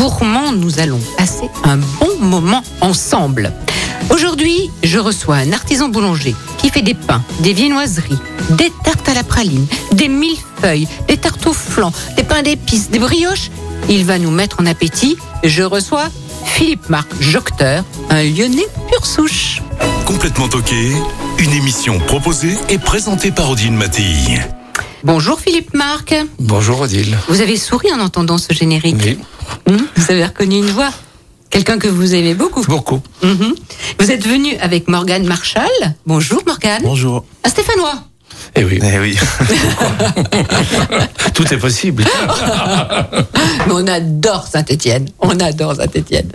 gourmands, nous allons passer un bon moment ensemble. Aujourd'hui, je reçois un artisan boulanger qui fait des pains, des viennoiseries, des tartes à la praline, des millefeuilles, des tartes au flan, des pains d'épices, des brioches. Il va nous mettre en appétit. Je reçois Philippe Marc Jocteur, un lyonnais pure souche. Complètement toqué, une émission proposée et présentée par Odile Mattei. Bonjour Philippe Marc. Bonjour Odile. Vous avez souri en entendant ce générique. Oui, Hmm, Vous avez reconnu une voix. Quelqu'un que vous aimez beaucoup. beaucoup. Mhm. Vous êtes venu avec Morgane Marshall. Bonjour Morgane. Bonjour. Un Stéphanois. Eh oui. Eh oui. Tout est possible. Mais on adore Saint-Étienne. On adore Saint-Étienne.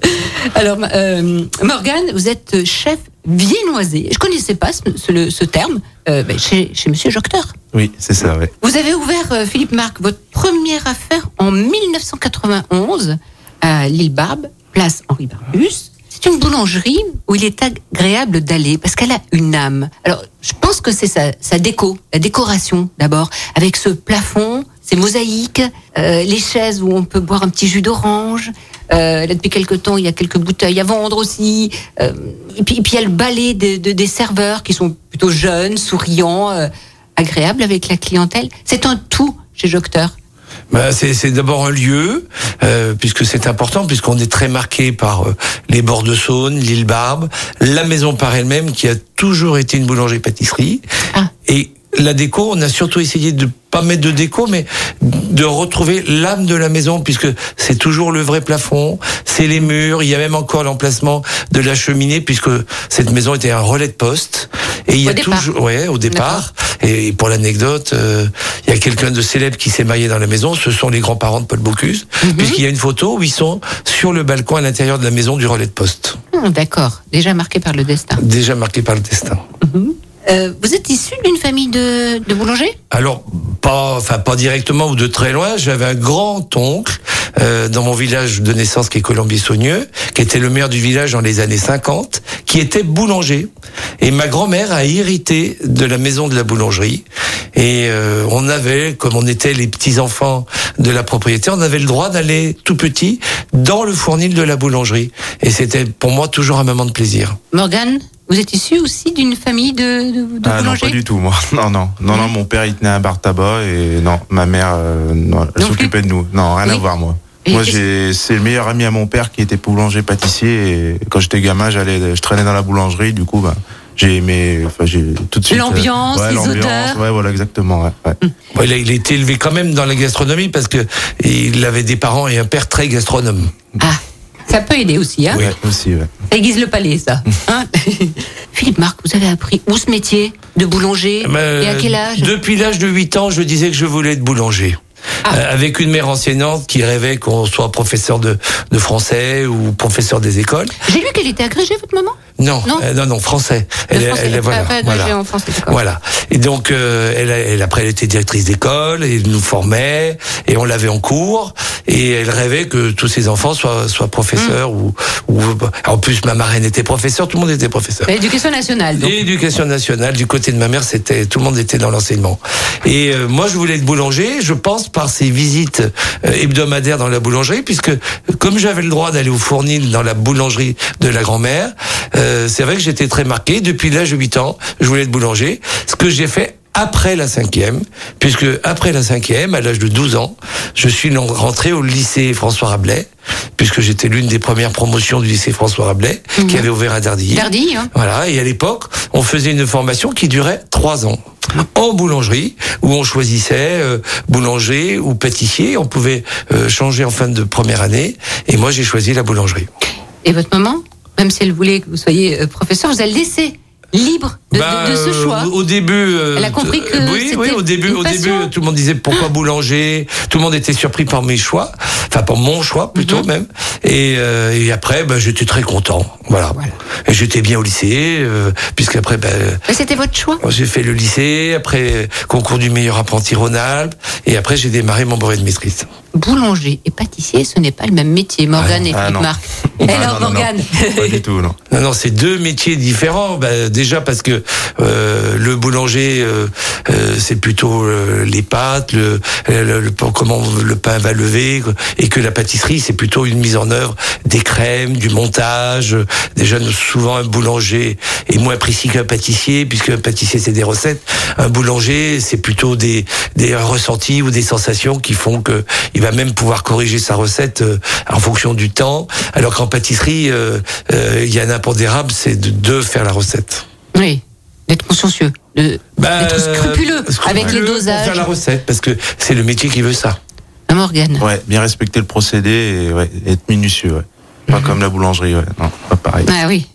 Alors, euh, Morgane, vous êtes chef viennoisier. Je connaissais pas ce, ce- le- ce terme euh, chez, chez Monsieur Jocteur. Oui, c'est ça, ouais. Vous avez ouvert, euh, Philippe Marc, votre première affaire en 1991 à l'île Barbe, place Henri Barbus. C'est une boulangerie où il est agréable d'aller parce qu'elle a une âme. Alors, je pense que c'est sa, déco, la décoration d'abord, avec ce plafond, ces mosaïques, euh, les chaises où on peut boire un petit jus d'orange. Euh, là, depuis quelque temps, il y a quelques bouteilles à vendre aussi. Euh, et, puis, il y a le balai de- de- des serveurs qui sont plutôt jeunes, souriants, agréables avec la clientèle. C'est un tout chez Jocteur. Bah, c'est c'est d'abord un lieu, euh, puisque c'est important, puisqu'on est très marqué par euh, les bords de Saône, l'île Barbe, la maison par elle-même, qui a toujours été une boulangerie-pâtisserie. Ah. Et la déco, on a surtout essayé de pas mettre de déco, mais de retrouver l'âme de la maison, puisque c'est toujours le vrai plafond, c'est les murs, il y a même encore l'emplacement de la cheminée, puisque cette maison était un relais de poste. Et il y a départ. toujours, ouais, au départ. Et pour l'anecdote, euh, il y a quelqu'un de célèbre qui s'est marié dans la maison. Ce sont les grands-parents de Paul Bocuse, puisqu'il y a une photo où ils sont sur le balcon à l'intérieur de la maison du relais de poste, Ah, D'accord, déjà marqué par le destin. déjà marqué par le destin. Euh, vous êtes issu d'une famille de, de boulangers? Alors pas, enfin pas directement ou de très loin. J'avais un grand oncle euh, dans mon village de naissance qui est Colombier-Saunieux, qui était le maire du village dans les années 50, qui était boulanger. Et ma grand-mère a hérité de la maison de la boulangerie. Et euh, on avait, comme on était les petits enfants de la propriété, on avait le droit d'aller tout petit dans le fournil de la boulangerie. Et c'était pour moi toujours un moment de plaisir. Morgane, vous êtes issu aussi d'une famille de, de, de Ah non, pas du tout, moi. Non, non, non, non, mon père, il tenait un bar tabac et non, ma mère, euh, non, elle Non s'occupait de nous. Non, rien Oui. à voir, moi. Et moi, j'ai, c'est le meilleur ami à mon père qui était boulanger pâtissier et quand j'étais gamin, j'allais, je traînais dans la boulangerie, du coup, bah, j'ai aimé, enfin, j'ai tout de suite. euh, L'ambiance, ouais, les l'ambiance, odeurs. Ouais, voilà, exactement, ouais, ouais. Bon, il, a, il a été élevé quand même dans la gastronomie parce que il avait des parents et un père très gastronome. Ah, ça peut aider aussi, hein Ouais, aussi, ouais. Ça aiguise le palais, ça. Hein Philippe Marc, vous avez appris où ce métier de boulanger Euh, Et à quel âge? Depuis l'âge de 8 ans, je disais que je voulais être boulanger. Ah. Euh, avec une mère enseignante qui rêvait qu'on soit professeur de, de français ou professeur des écoles. J'ai lu qu'elle était agrégée, votre maman? Non, Non. euh, non, non, français. Le Elle, français, elle- pas- voilà, pas voilà. en français. Voilà. Et donc, euh, elle, elle, après, elle était directrice d'école, et elle nous formait, et on l'avait en cours, et elle rêvait que tous ses enfants soient, soient professeurs, Hmm. ou, ou, en plus, ma marraine était professeur, tout le monde était professeur. L'éducation nationale, éducation nationale, du côté de ma mère, c'était tout le monde était dans l'enseignement. Et euh, moi, je voulais être boulanger, je pense par ces visites euh, hebdomadaires dans la boulangerie, puisque comme j'avais le droit d'aller au fournil dans la boulangerie de la grand-mère, euh, c'est vrai que j'étais très marqué. Depuis l'âge de 8 ans, je voulais être boulanger, ce que j'ai fait après la cinquième, puisque après la cinquième, à l'âge de 12 ans, je suis rentré au lycée François Rabelais, puisque j'étais l'une des premières promotions du lycée François Rabelais, qui avait ouvert à Dardilly. Dardilly, hein Voilà, et à l'époque, on faisait une formation qui durait trois ans en boulangerie, où on choisissait euh, boulanger ou pâtissier. On pouvait euh, changer en fin de première année, et moi j'ai choisi la boulangerie. Et votre maman, même si elle voulait que vous soyez euh, professeur, vous a laissé libre de, de- Bah, de ce euh, choix. Au début, euh, Elle a compris que oui, oui, au début, au début, tout le monde disait pourquoi boulanger? Tout le monde était surpris par mes choix, enfin pour mon choix plutôt Mhm. même. Et, euh, et après, bah, j'étais très content. Voilà. Et j'étais bien au lycée, euh, puisqu'après, bah, Mais c'était votre choix. j'ai fait le lycée, après concours du meilleur apprenti Rhône-Alpes, et après j'ai démarré mon brevet de maîtrise. Boulanger et pâtissier, ce n'est pas le même métier. Morgane et ah Philippe. Marc. Ah, Alors, non, non, non. Morgane. Pas du tout, non. Non, non, c'est deux métiers différents. Bah, déjà parce que euh, le boulanger, euh, euh, c'est plutôt euh, les pâtes, le, le- le- comment le pain va lever, et que la pâtisserie, c'est plutôt une mise en œuvre des crèmes, du montage. Déjà, nous, souvent, un boulanger est moins précis qu'un pâtissier, puisque un pâtissier, c'est des recettes. Un boulanger, c'est plutôt des, des ressentis ou des sensations qui font que il va même pouvoir corriger sa recette euh, en fonction du temps. Alors qu'en pâtisserie, euh, euh, il y a un impondérable, c'est de, de faire la recette. Oui, d'être consciencieux, de- Bah, d'être scrupuleux, avec les scrupuleux Pour dosages. faire la recette, parce que c'est le métier qui veut ça. Hein, Morgane. Ouais, bien respecter le procédé et ouais, être minutieux, ouais. Pas comme la boulangerie, ouais. Non, pas pareil. Ah oui.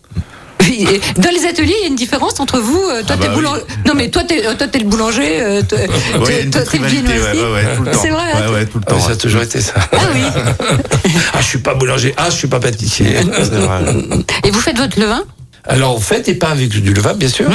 Dans les ateliers, il y a une différence entre vous. euh, Toi, Ah t'es bah boulanger. Non, mais toi, t'es, euh, toi, t'es le boulanger. euh, toi, Ouais, toi, t'es le ouais, ouais. C'est vrai. Ouais, ouais, tout le Ah, temps. ça a toujours été ça. Ah oui. ah, je suis pas boulanger. Ah, je suis pas pâtissier. C'est vrai. Et vous faites votre levain? Alors, on fait des pains avec du levain, bien sûr.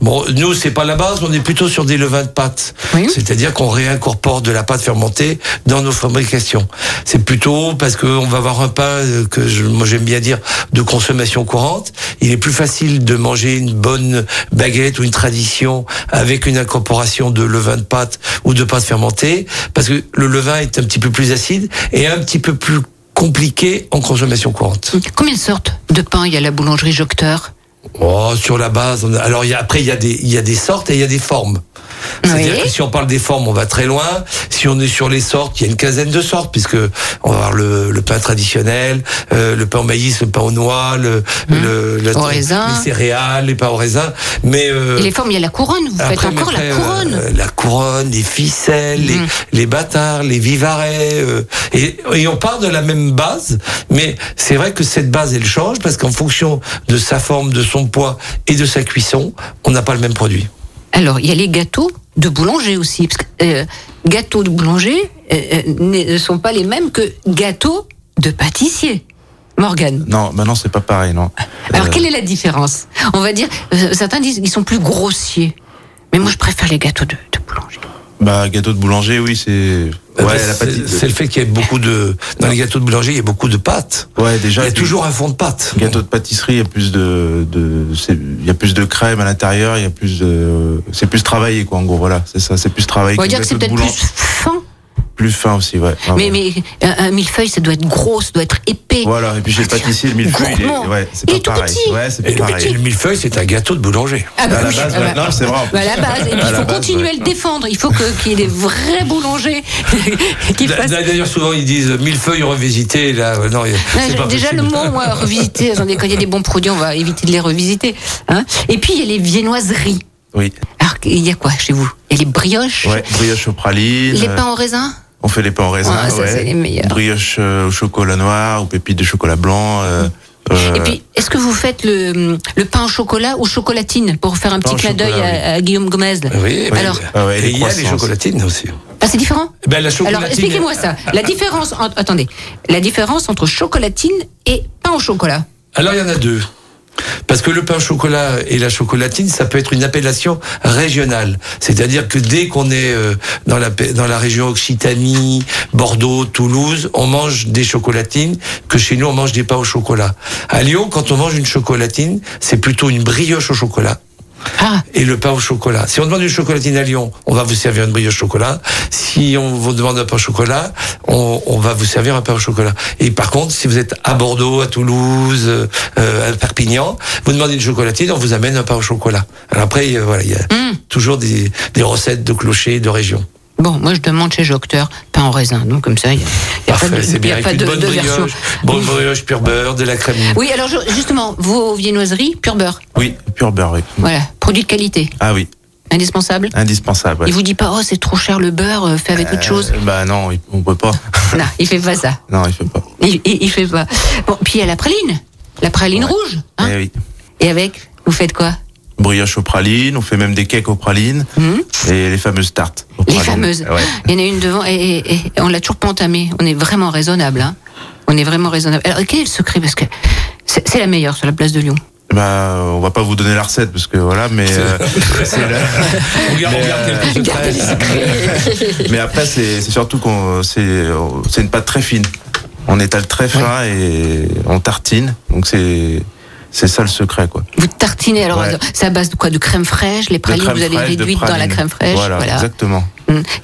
Bon, nous, c'est pas la base, on est plutôt sur des levains de pâte. Oui. C'est-à-dire qu'on réincorpore de la pâte fermentée dans nos fabrications. C'est plutôt parce qu'on va avoir un pain euh, que je, moi j'aime bien dire de consommation courante. Il est plus facile de manger une bonne baguette ou une tradition avec une incorporation de levain de pâte ou de pâte fermentée, parce que le levain est un petit peu plus acide et un petit peu plus compliqué en consommation courante. Combien de sortes de pain il y a à la boulangerie Jocteur Oh, sur la base. on a- alors y a, après il y a des il y a des sortes et il y a des formes. C'est-à-dire Oui. que si on parle des formes, on va très loin. Si on est sur les sortes, il y a une quinzaine de sortes, puisque on va avoir le, le pain traditionnel, euh, le pain au maïs, le pain aux noix, le, le, le- Au raisin. les céréales, les pains au raisin. Mais euh, Et les formes, il y a la couronne. Vous faites encore après, la couronne. euh, la couronne, les ficelles, les, les bâtards, les vivarets. euh, et, et on part de la même base, mais c'est vrai que cette base, elle change parce qu'en fonction de sa forme, de son poids et de sa cuisson, on n'a pas le même produit. Alors, il y a les gâteaux de boulanger aussi. Parce que euh, gâteaux de boulanger euh, euh, ne sont pas les mêmes que gâteaux de pâtissier. Morgane. Non, maintenant c'est pas pareil, non. Alors, Euh, quelle est la différence? On va dire, certains disent qu'ils sont plus grossiers. Mais moi, je préfère les gâteaux de, de boulanger. Bah, gâteau de boulanger, oui, c'est. Euh, Ouais, c'est- la pâti- c'est le fait qu'il y ait beaucoup de dans les gâteaux de boulanger, il y a beaucoup de pâtes. Ouais, Il déjà. y a toujours un fond de pâte. Gâteau de pâtisserie, il y a plus de, de c'est- il y a plus de crème à l'intérieur, il y a plus de, c'est plus travaillé quoi en gros voilà, c'est ça, c'est plus travaillé. On va que dire que c'est peut-être plus fin. Plus fin aussi, ouais. Mais, mais un, un millefeuille, ça doit être gros, ça doit être épais. Voilà, et puis chez le pâtissier, le millefeuille, il est, Gourmand. ouais, c'est Il pas est tout pareil. petit. Ouais, c'est pas le, pareil. et le millefeuille, c'est un gâteau de boulanger. Ah bah À la oui, base, ah bah- non, c'est vrai. Bah, à la base, et puis À il faut base, continuer ouais. à le défendre. Il faut qu'il y ait des vrais boulangers qui fassent. D'ailleurs, souvent ils disent millefeuille revisité. Là, euh, non, c'est pas déjà possible. le mot moi, revisiter, attendez, quand il y a des bons produits, on va éviter de les revisiter. Hein et puis il y a les viennoiseries. Oui, Alors il y a quoi chez vous? Il y a les brioches, ouais, brioche au praline. les euh, pains au raisin? On fait les pains au raisin, Ah, ça, ouais. les meilleurs. Brioche euh, au chocolat noir ou pépites de chocolat blanc. euh, euh, Et puis, est-ce que vous faites le, le pain au chocolat ou chocolatine pour faire un petit clin d'œil à, à Guillaume Gomez? Oui, oui. Alors, Ah ouais, et les il y a les chocolatines aussi. ah, c'est différent? Ben, la chocolatine. Alors, expliquez-moi ça. La différence, entre, attendez, la différence entre chocolatine et pain au chocolat. Alors il y en a deux. Parce que le pain au chocolat et la chocolatine, ça peut être une appellation régionale. C'est-à-dire que dès qu'on est euh, dans la dans la région Occitanie, Bordeaux, Toulouse, on mange des chocolatines, que chez nous on mange des pains au chocolat. À Lyon, quand on mange une chocolatine, c'est plutôt une brioche au chocolat. Ah, et le pain au chocolat. Si on demande une chocolatine à Lyon, on va vous servir une brioche au chocolat. Si on vous demande un pain au chocolat, on, on va vous servir un pain au chocolat. Et par contre, si vous êtes à Bordeaux, à Toulouse, euh, à Perpignan, vous demandez une chocolatine, on vous amène un pain au chocolat. Alors après, euh, voilà, il y a Hum. toujours des, des recettes de clochers, de région. Bon, moi je demande chez Jocteur pain au raisin. Donc comme ça, il n'y a, pas de, c'est y bien. a pas de, bonne de version. brioche, bonne brioche, pure beurre, de la crème. Oui, alors je- justement, vos viennoiseries, pur beurre. Oui, pur beurre, oui. Voilà, produit de qualité, Ah oui, indispensable. indispensable. ouais. Il vous dit pas, oh c'est trop cher le beurre, euh, fait avec autre chose. Euh, Bah non, on peut pas. Non, il fait pas ça. non, il fait pas. Il, il, il fait pas. Bon, puis il y a la praline, la praline rouge. hein. Eh oui. Et avec, vous faites quoi? Brioche aux pralines, on fait même des cakes aux pralines et les fameuses tartes. aux. Les fameuses. Ouais. Il y en a une devant et, et- et on l'a toujours pas entamée. On est vraiment raisonnable. Hein. On est vraiment raisonnable. Alors quel est le secret? Parce que c'est la meilleure sur la place de Lyon. Bah, on va pas vous donner la recette parce que voilà, mais euh, c'est la- On garde, on garde quelques secrets. mais après c'est c'est surtout qu'on c'est c'est une pâte très fine. On étale très fin et on tartine. Donc c'est c'est ça le secret quoi. Vous tartinez. Alors Ouais. c'est à base de quoi? De crème fraîche? Les pralines, vous allez réduire dans la crème fraîche. Voilà, exactement.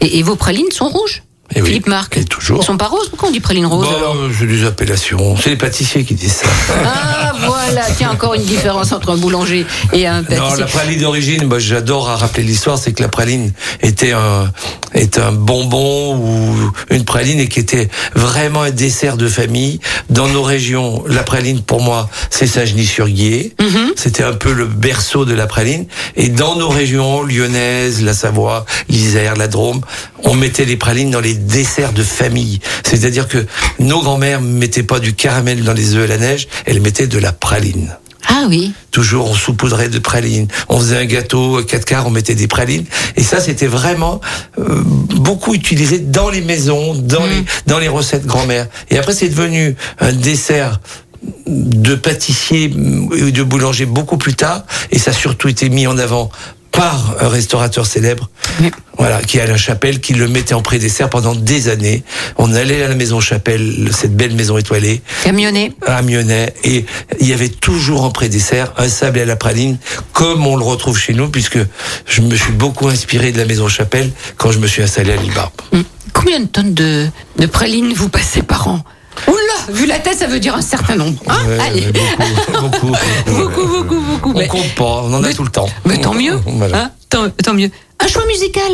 Et, et vos pralines sont rouges? Eh oui. Philippe Marc. Et toujours. Ils sont pas roses Pourquoi on dit praline rose Bon, alors c'est des appellations. C'est les pâtissiers qui disent ça. Ah voilà, tiens encore une différence entre un boulanger et un Non, pâtissier. la praline d'origine, moi j'adore à rappeler l'histoire, c'est que la praline était un, est un bonbon ou une praline et qui était vraiment un dessert de famille. Dans nos régions, la praline pour moi, c'est Sagny-sur-Guiers. C'était un peu le berceau de la praline. Et dans nos régions lyonnaises, la Savoie, l'Isère, la Drôme, on mettait les pralines dans les desserts de famille. C'est-à-dire que nos grands-mères mettaient pas du caramel dans les œufs à la neige, elles mettaient de la praline. Ah oui. Toujours, on saupoudrait de pralines. On faisait un gâteau à quatre quarts, on mettait des pralines. Et ça, c'était vraiment euh, beaucoup utilisé dans les maisons, dans les dans les recettes grand-mère. Et après, c'est devenu un dessert de pâtissier et de boulanger beaucoup plus tard. Et ça a surtout été mis en avant par un restaurateur célèbre, Oui. voilà, qui est Alain Chapelle, qui le mettait en pré-dessert pendant des années. On allait à la maison Chapelle, cette belle maison étoilée, Camionnet. à Mionnet et il y avait toujours en pré-dessert un sablé à la praline comme on le retrouve chez nous puisque je me suis beaucoup inspiré de la maison Chapelle quand je me suis installé à l'île Barbe. Mm. Combien de tonnes de, de pralines vous passez par an? Oula, vu la tête, ça veut dire un certain nombre. Hein Ouais, Allez. beaucoup, beaucoup, Beaucoup, beaucoup, beaucoup. On Mais- compte pas, on en a mais- tout le temps. Mais tant mieux. Voilà. Hein tant, tant mieux. Un choix musical.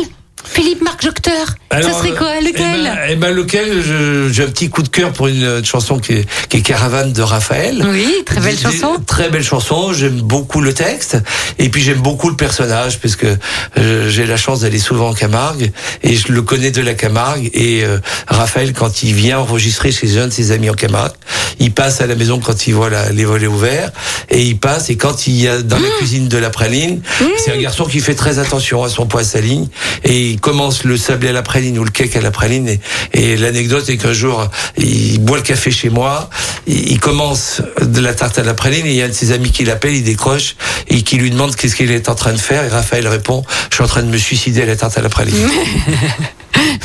Philippe Marc Jocteur. ça serait quoi euh, Lequel eh ben, eh ben, lequel J'ai un petit coup de cœur pour une, euh, chanson qui est, qui est Caravane de Raphaël. Oui, très belle chanson. Très belle chanson. J'aime beaucoup le texte et puis j'aime beaucoup le personnage puisque euh, j'ai la chance d'aller souvent en Camargue et je le connais de la Camargue et euh, Raphaël quand il vient enregistrer chez un de ses amis en Camargue, il passe à la maison quand il voit la- les volets ouverts et il passe et quand il y a dans la cuisine de la praline, c'est un garçon qui fait très attention à son poids à sa ligne et il commence le sablé à la praline ou le cake à la praline et, l'anecdote est qu'un jour il boit le café chez moi, il, il commence de la tarte à la praline et il y a un de ses amis qui l'appelle, il décroche et qui lui demande qu'est-ce qu'il est en train de faire et Raphaël répond je suis en train de me suicider à la tarte à la praline.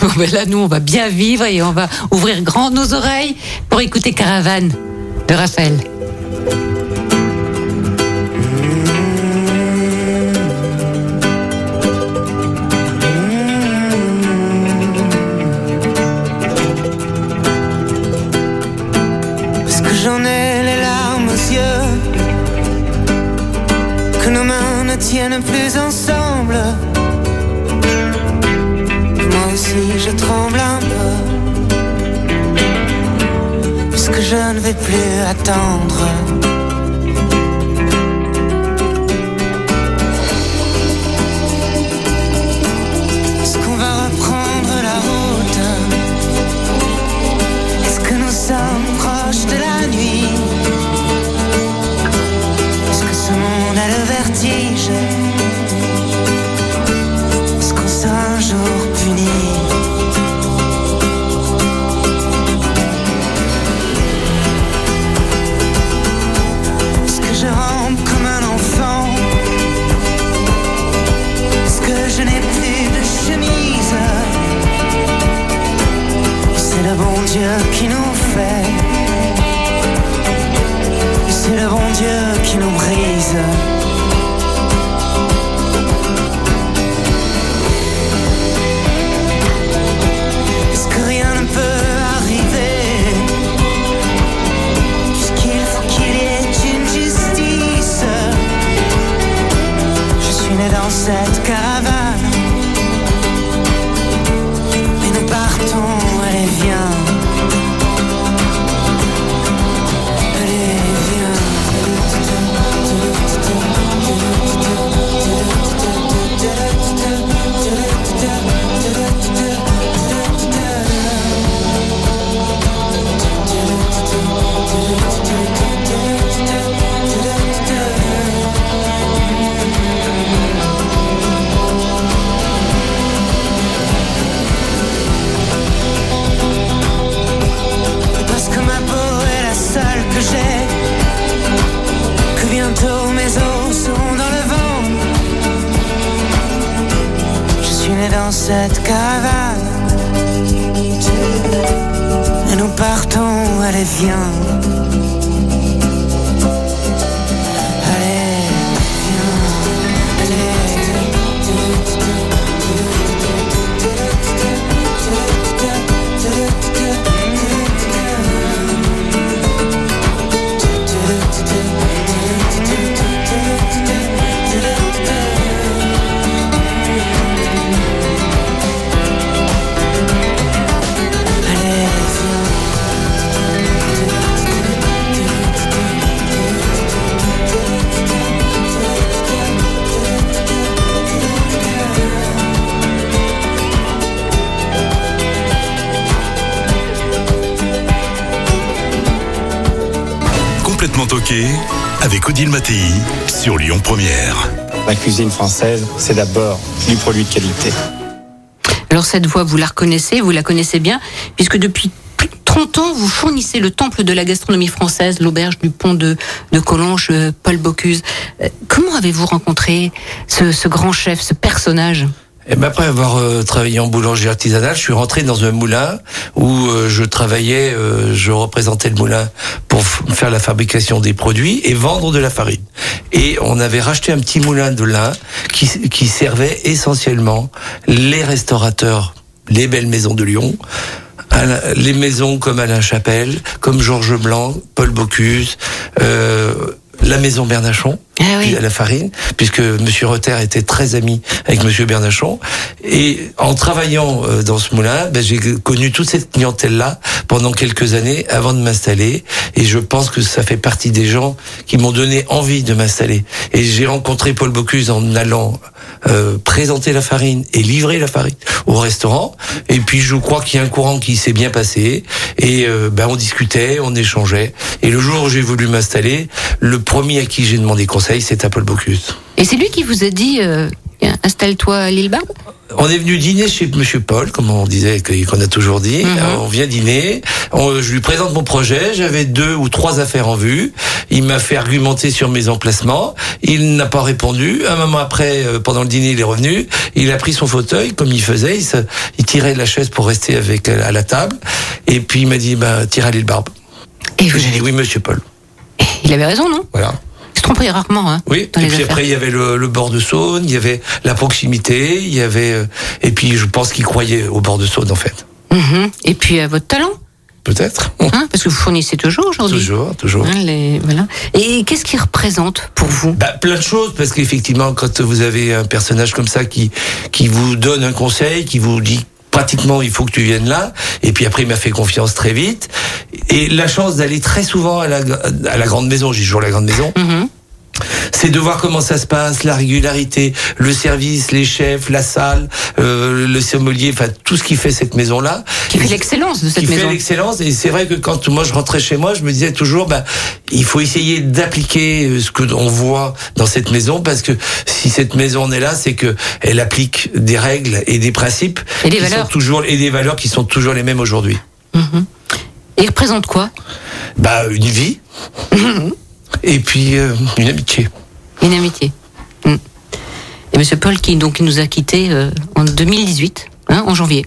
Bon, ben là, nous, on va bien vivre et on va ouvrir grand nos oreilles pour écouter Caravane de Raphaël. Plus ensemble. Moi aussi je tremble un peu. Puisque je ne vais plus attendre allez viens. Avec Odile Mattei sur Lyon Première. La cuisine française, c'est d'abord du produit de qualité. Alors cette voix, vous la reconnaissez, vous la connaissez bien, puisque depuis plus de 30 ans, vous fournissez le temple de la gastronomie française, l'auberge du pont de, de Collonges, euh, Paul Bocuse. Euh, Comment avez-vous rencontré ce, ce grand chef, ce personnage? Et ben après avoir euh, travaillé en boulangerie artisanale, je suis rentré dans un moulin où euh, je travaillais, euh, je représentais le moulin pour faire la fabrication des produits et vendre de la farine. Et on avait racheté un petit moulin de lin qui, qui servait essentiellement les restaurateurs, les belles maisons de Lyon, les maisons comme Alain Chapelle, comme Georges Blanc, Paul Bocuse, euh, la maison Bernachon, Ah oui. puis à la farine, puisque Monsieur Rotter était très ami avec Monsieur Bernachon. Et en travaillant euh, dans ce moulin, ben, j'ai connu toute cette clientèle-là pendant quelques années avant de m'installer. Et je pense que ça fait partie des gens qui m'ont donné envie de m'installer. Et j'ai rencontré Paul Bocuse en allant euh, présenter la farine et livrer la farine au restaurant. Et puis je crois qu'il y a un courant qui s'est bien passé. Et euh, ben, on discutait, on échangeait. Et le jour où j'ai voulu m'installer, le premier à qui j'ai demandé conseil, c'était Paul Bocuse. Et c'est lui qui vous a dit, euh, installe-toi à l'île Barbe On est venu dîner chez Monsieur Paul, comme on disait, qu'on a toujours dit. Mhm. On vient dîner. On- je lui présente mon projet. J'avais deux ou trois affaires en vue. Il m'a fait argumenter sur mes emplacements. Il n'a pas répondu. Un moment après, euh, pendant le dîner, il est revenu. Il a pris son fauteuil, comme il faisait. Il, se, il tirait de la chaise pour rester avec euh, à la table. Et puis il m'a dit, bah, tire à l'île Barbe. Et vous J'ai dit oui, Monsieur Paul. Il avait raison, non? Voilà. Se tromperait rarement, hein Oui, et puis affaires. après il y avait le, le bord de Saône, il y avait la proximité, il y avait euh, et puis je pense qu'il croyait au bord de Saône en fait. Mhm. Et puis à votre talent, Peut-être. hein, parce que vous fournissez toujours aujourd'hui. toujours, toujours. Hein, les- voilà. Et qu'est-ce qu'il représente pour vous? Bah, plein de choses parce qu'effectivement quand vous avez un personnage comme ça qui qui vous donne un conseil, qui vous dit pratiquement il faut que tu viennes là et puis après il m'a fait confiance très vite et la chance d'aller très souvent à la à la grande maison, j'ai toujours la grande maison. Mhm. C'est de voir comment ça se passe, la régularité, le service, les chefs, la salle, euh, le sommelier, enfin tout ce qui fait cette maison-là. Qui fait l'excellence de cette qui maison. fait l'excellence. Et c'est vrai que quand moi je rentrais chez moi, je me disais toujours, bah, il faut essayer d'appliquer euh, ce que on voit dans cette maison, parce que si cette maison est là, c'est que elle applique des règles et des principes Et des qui valeurs. sont toujours et des valeurs qui sont toujours les mêmes aujourd'hui. Mhm. Et il représente quoi? Bah une vie et puis euh, une amitié. Une amitié. Mm. Et Monsieur Paul qui donc nous a quittés euh, en 2018, hein, en janvier.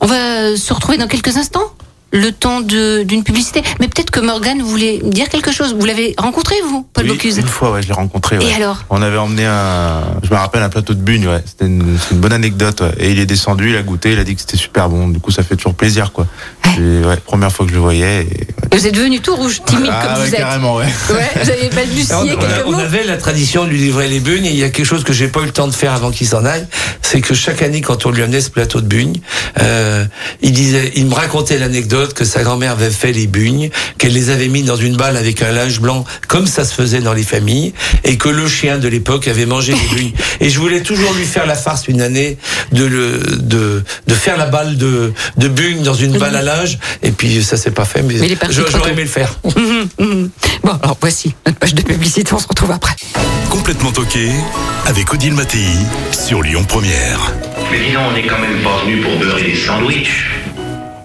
On va se retrouver dans quelques instants? Le temps d'une publicité. Mais peut-être que Morgane voulait dire quelque chose. Vous l'avez rencontré, vous, Paul Oui, Bocuse Une fois, ouais, je l'ai rencontré. Et alors On avait emmené un, je me rappelle un plateau de bugne, ouais. C'était une, bonne anecdote. ouais. Et il est descendu, il a goûté, il a dit que c'était super bon. Du coup, ça fait toujours plaisir, quoi. Et, ouais, première fois que je le voyais. et, ouais. Vous êtes devenu tout rouge, timide Ah, comme ouais, vous êtes. carrément, ouais. Ouais, vous avez balbutié On, on- quelques on mots. avait la tradition de lui livrer les bugnes et il y a quelque chose que j'ai pas eu le temps de faire avant qu'il s'en aille, c'est que chaque année quand on lui amenait ce plateau de bugnes, euh, il disait, il me racontait l'anecdote que sa grand-mère avait fait les bugnes, qu'elle les avait mis dans une balle avec un linge blanc comme ça se faisait dans les familles et que le chien de l'époque avait mangé les bugnes. Et je voulais toujours lui faire la farce une année de le de de faire la balle de de bugnes dans une balle à linge et puis ça s'est pas fait mais, Mais j'aurais aimé le faire. Mhm, mhm. Bon, alors voici notre page de publicité. On se retrouve après. Complètement toqué avec Odile Mattei sur Lyon Première. Mais dis donc, on n'est quand même pas venu pour beurrer des sandwichs.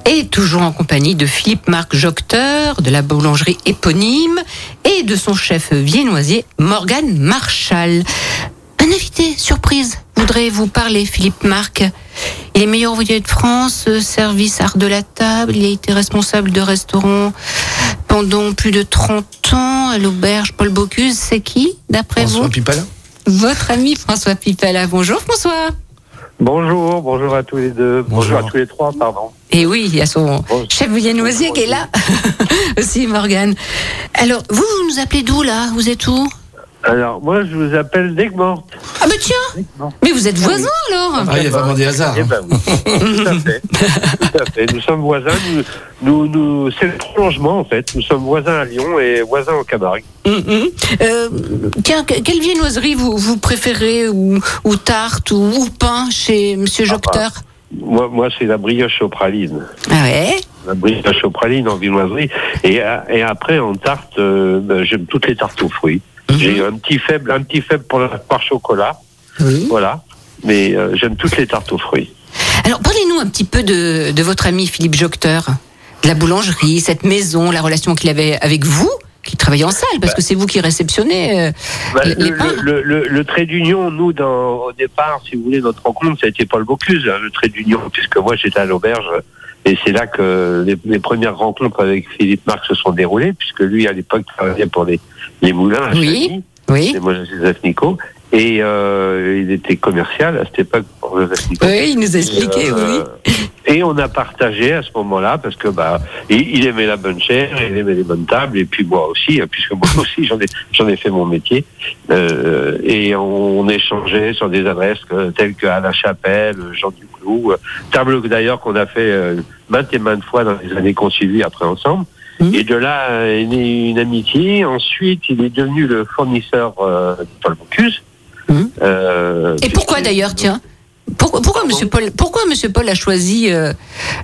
Et toujours en compagnie de Philippe-Marc Jocteur, de la boulangerie éponyme, et de son chef viennoisier, Morgane Marshall. Un invité surprise voudrait vous parler, Philippe Marc. Il est meilleur ouvrier de France, service art de la table. Il a été responsable de restaurant pendant plus de 30 ans à l'auberge Paul Bocuse. C'est qui, d'après vous? François Pipala Votre ami François Pipala. Bonjour François. Bonjour, bonjour à tous les deux. Bonjour, à tous les trois, pardon. Et oui, il y a son Bonjour. chef viennoisier qui est là aussi, Morgane. Alors, vous, vous nous appelez d'où là? Vous êtes où? Alors, moi, je vous appelle Degmort. Ah bah tiens Mais vous êtes voisins alors Ah, il y a vraiment des hasards. Eh hein. ben oui, tout à fait. Tout à fait. Nous sommes voisins. Nous, nous, nous- c'est le prolongement, en fait. Nous sommes voisins à Lyon et voisins en Camargue. Hum, hum. Euh, tiens, que- quelle viennoiserie vous, vous préférez ou, ou tarte ou, ou pain chez Monsieur Jocteur Moi, moi c'est la brioche aux pralines. Ah ouais? La brioche aux pralines en viennoiserie. Et, euh, et après, en tarte, euh, ben, j'aime toutes les tartes aux fruits. J'ai un petit faible, un petit faible pour la par chocolat. Oui. Voilà. Mais euh, j'aime toutes les tartes aux fruits. Alors, parlez-nous un petit peu de, de votre ami Philippe Jocteur, de la boulangerie, cette maison, la relation qu'il avait avec vous, qui travaillait en salle, parce que c'est vous qui réceptionnez euh, Bah, les, le, les pains. le, le- le trait d'union, nous, dans, au départ, si vous voulez, notre rencontre, ça a été Paul Bocuse, hein, le trait d'union, puisque moi, j'étais à l'auberge. Et c'est là que les, les premières rencontres avec Philippe Marc se sont déroulées, puisque lui, à l'époque, travaillait pour les, les moulins à Oui, oui. et moi, Joseph Nico. Et euh, il était commercial à cette époque pour Joseph Nico. Oui, il nous a expliqué, Et, euh, oui. Et on a partagé à ce moment-là parce que bah il, il aimait la bonne chair, il aimait les bonnes tables et puis moi aussi, hein, puisque moi aussi j'en ai j'en ai fait mon métier. Euh, et on, on échangeait sur des adresses que- telles que à la Chapelle, Jean Duclos, euh, table d'ailleurs qu'on a fait euh, maintes et maintes fois dans les années qu'on suivi après ensemble. Mhm. Et de là euh, est née une amitié. Ensuite, il est devenu le fournisseur euh, de Paul Bocuse. Mhm. Euh, Et pourquoi d'ailleurs, tiens pourquoi, pourquoi Monsieur Paul, pourquoi Monsieur Paul a choisi euh,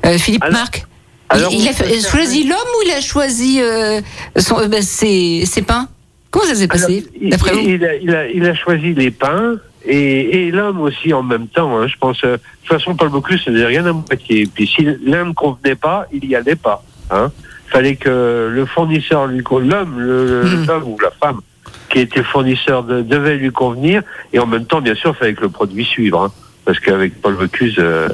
euh, Philippe Alors- Marc alors, il, il a choisi l'homme ou il a choisi euh, son, euh, ben, ses, ses pains Comment ça s'est passé, Alors, il- d'après vous il, a, il, a, il a choisi les pains et, et l'homme aussi en même temps. hein. Je pense, euh, de toute façon, Paul Bocuse, ce n'est rien à moitié. Puis si l'un ne convenait pas, il y allait pas. Hein. Fallait que le fournisseur lui l'homme, le- Hmm. l'homme ou la femme qui était fournisseur de- devait lui convenir et en même temps, bien sûr, fallait que le produit suive. Hein. Parce qu'avec Paul Bocuse, euh,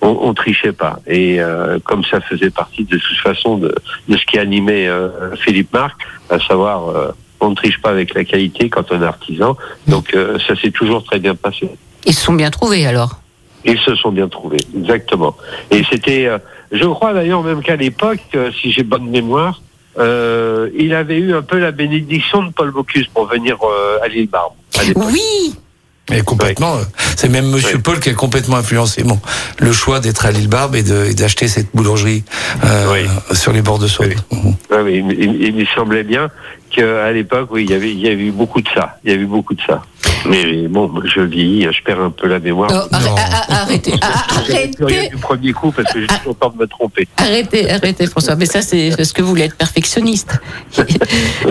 on, on trichait pas. Et euh, comme ça faisait partie de toute façon de, de ce qui animait euh, Philippe Marc, à savoir euh, on ne triche pas avec la qualité quand on est artisan. Donc euh, ça s'est toujours très bien passé. Ils se sont bien trouvés alors? Ils se sont bien trouvés, exactement. Et c'était, euh, je crois d'ailleurs même qu'à l'époque, euh, si j'ai bonne mémoire, euh, il avait eu un peu la bénédiction de Paul Bocuse pour venir euh, à l'île Barbe. à. Oui Et complètement. C'est même Monsieur. Paul qui a complètement influencé mon, le choix d'être à l'île Barbe et d'acheter cette boulangerie euh, sur les bords de Saône. Oui, il, il- il me semblait bien qu'à l'époque, oui, il y avait, il y avait eu beaucoup de ça. Il y avait eu beaucoup de ça. Mais bon, je vieillis, je perds un peu la mémoire. Oh, arrê- Arrêtez, Je ne plus rien arrêtez, du premier coup parce que j'ai toujours peur de me tromper. arrêtez, arrêtez, François. Mais ça, c'est parce que vous voulez être perfectionniste.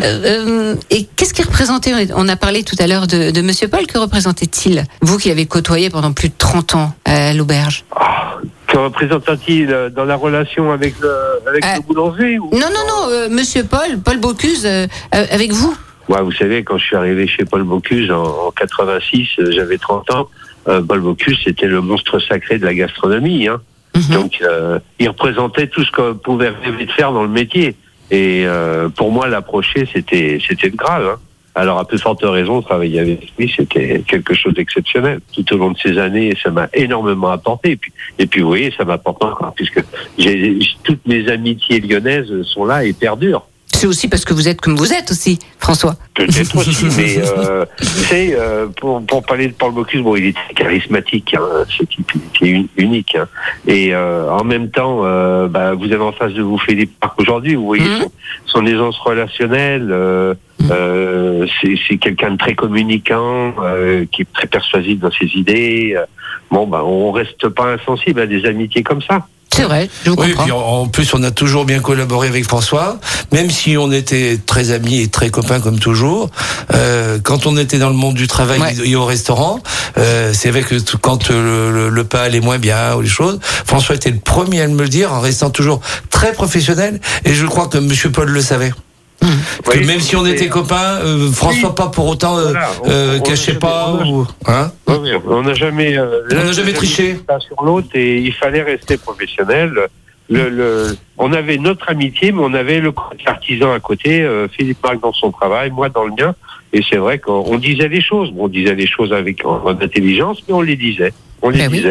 Euh, et qu'est-ce qui représentait On a parlé tout à l'heure de, de Monsieur Paul. Que représentait-il Vous qui avez côtoyé pendant plus de 30 ans à l'auberge? Ah, que représente-t-il euh, dans la relation avec le, avec Euh, le boulanger ou... Non, non, non, euh, Monsieur Paul, Paul Bocuse, euh, euh, avec vous. Ouais, vous savez, quand je suis arrivé chez Paul Bocuse en, en 86, euh, j'avais 30 ans. euh, Paul Bocuse, c'était le monstre sacré de la gastronomie. Hein. Mhm. Donc, euh, il représentait tout ce qu'on pouvait rêver de faire dans le métier. Et euh, pour moi, l'approcher, c'était c'était grave. Hein. Alors, à plus forte raison, travailler avec lui, c'était quelque chose d'exceptionnel. Tout au long de ces années, ça m'a énormément apporté. Et puis, et puis, vous voyez, ça m'apporte encore, puisque toutes mes amitiés lyonnaises sont là et perdurent. C'est aussi parce que vous êtes comme vous êtes aussi, François. Peut-être aussi, mais euh, tu sais, euh, pour, pour parler de Paul Bocuse, bon, il était charismatique, hein, ce type, il un- unique. hein. Et euh, en même temps, euh, bah, vous avez en face de vous Philippe Marc aujourd'hui, vous voyez Mhm. son, son aisance relationnelle, euh, euh, c'est c'est quelqu'un de très communicant, euh, qui est très persuasif dans ses idées. Euh, Bon, bah, on reste pas insensible à des amitiés comme ça. C'est vrai, je vous Oui, comprends. puis en plus, on a toujours bien collaboré avec François, même si on était très amis et très copains comme toujours. Euh, quand on était dans le monde du travail Ouais. et au restaurant, euh, c'est vrai que quand euh, le, le, le pain allait moins bien ou les choses, François était le premier à me le dire en restant toujours très professionnel. Et je crois que Monsieur Paul le savait. Que Oui, même si on était copains, euh, François pas pour autant euh, Voilà, on- euh, on- cachait on- pas on- ou hein. Oui, on n'a jamais, euh, On n'a jamais triché. l'un sur l'autre et il fallait rester professionnel. Le, le, on avait notre amitié, mais on avait le côté artisan à côté. euh, Philippe Marc dans son travail, moi dans le mien. Et c'est vrai qu'on on disait les choses. Bon, on disait les choses avec en, en intelligence, mais on les disait. On les Ben oui.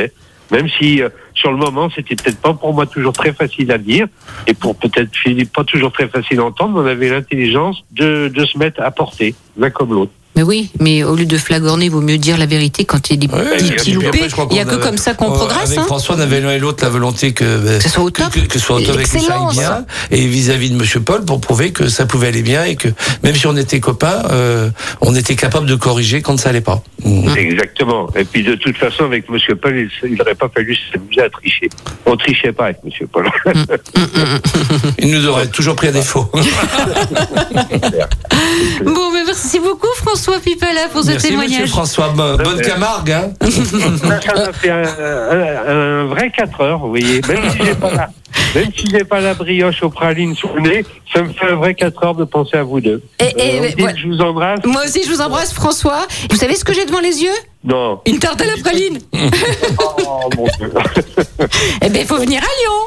Même si euh, sur le moment, c'était peut-être pas pour moi toujours très facile à dire, et pour peut-être Philippe pas toujours très facile à entendre, on avait l'intelligence de, de se mettre à porter, l'un comme l'autre. Mais oui, mais au lieu de flagorner, il vaut mieux dire la vérité quand il y a des Ouais, petits, loupés. après, Il n'y a que avait- comme ça qu'on Euh, progresse. Avec hein. François, on avait l'un et l'autre la volonté que, euh, Que ce soit au top. que, soit au top et que ça aille bien. Et vis-à-vis de Monsieur Paul, pour prouver que ça pouvait aller bien et que même si on était copains, euh, on était capable de corriger quand ça allait pas. Mm. Exactement. Et puis de toute façon, avec Monsieur Paul, il n'aurait pas fallu s'amuser à tricher. On trichait pas avec Monsieur Paul. Il nous aurait toujours pris à défaut. Bon, mais merci beaucoup François Pipala pour ce Merci Monsieur témoignage. François. Bo- Bonne Camargue. Hein ça m'a fait un, un- un vrai 4 heures, vous voyez. Même si j'ai pas la, même si j'ai pas la brioche aux pralines sous le nez, ça me fait un vrai 4 heures de penser à vous deux. Et- et- Euh, voilà. je vous embrasse. Moi aussi, je vous embrasse François. Vous savez ce que j'ai devant les yeux? Non. Une tarte à la praline. Oh mon Dieu. Eh bien, il faut venir à Lyon.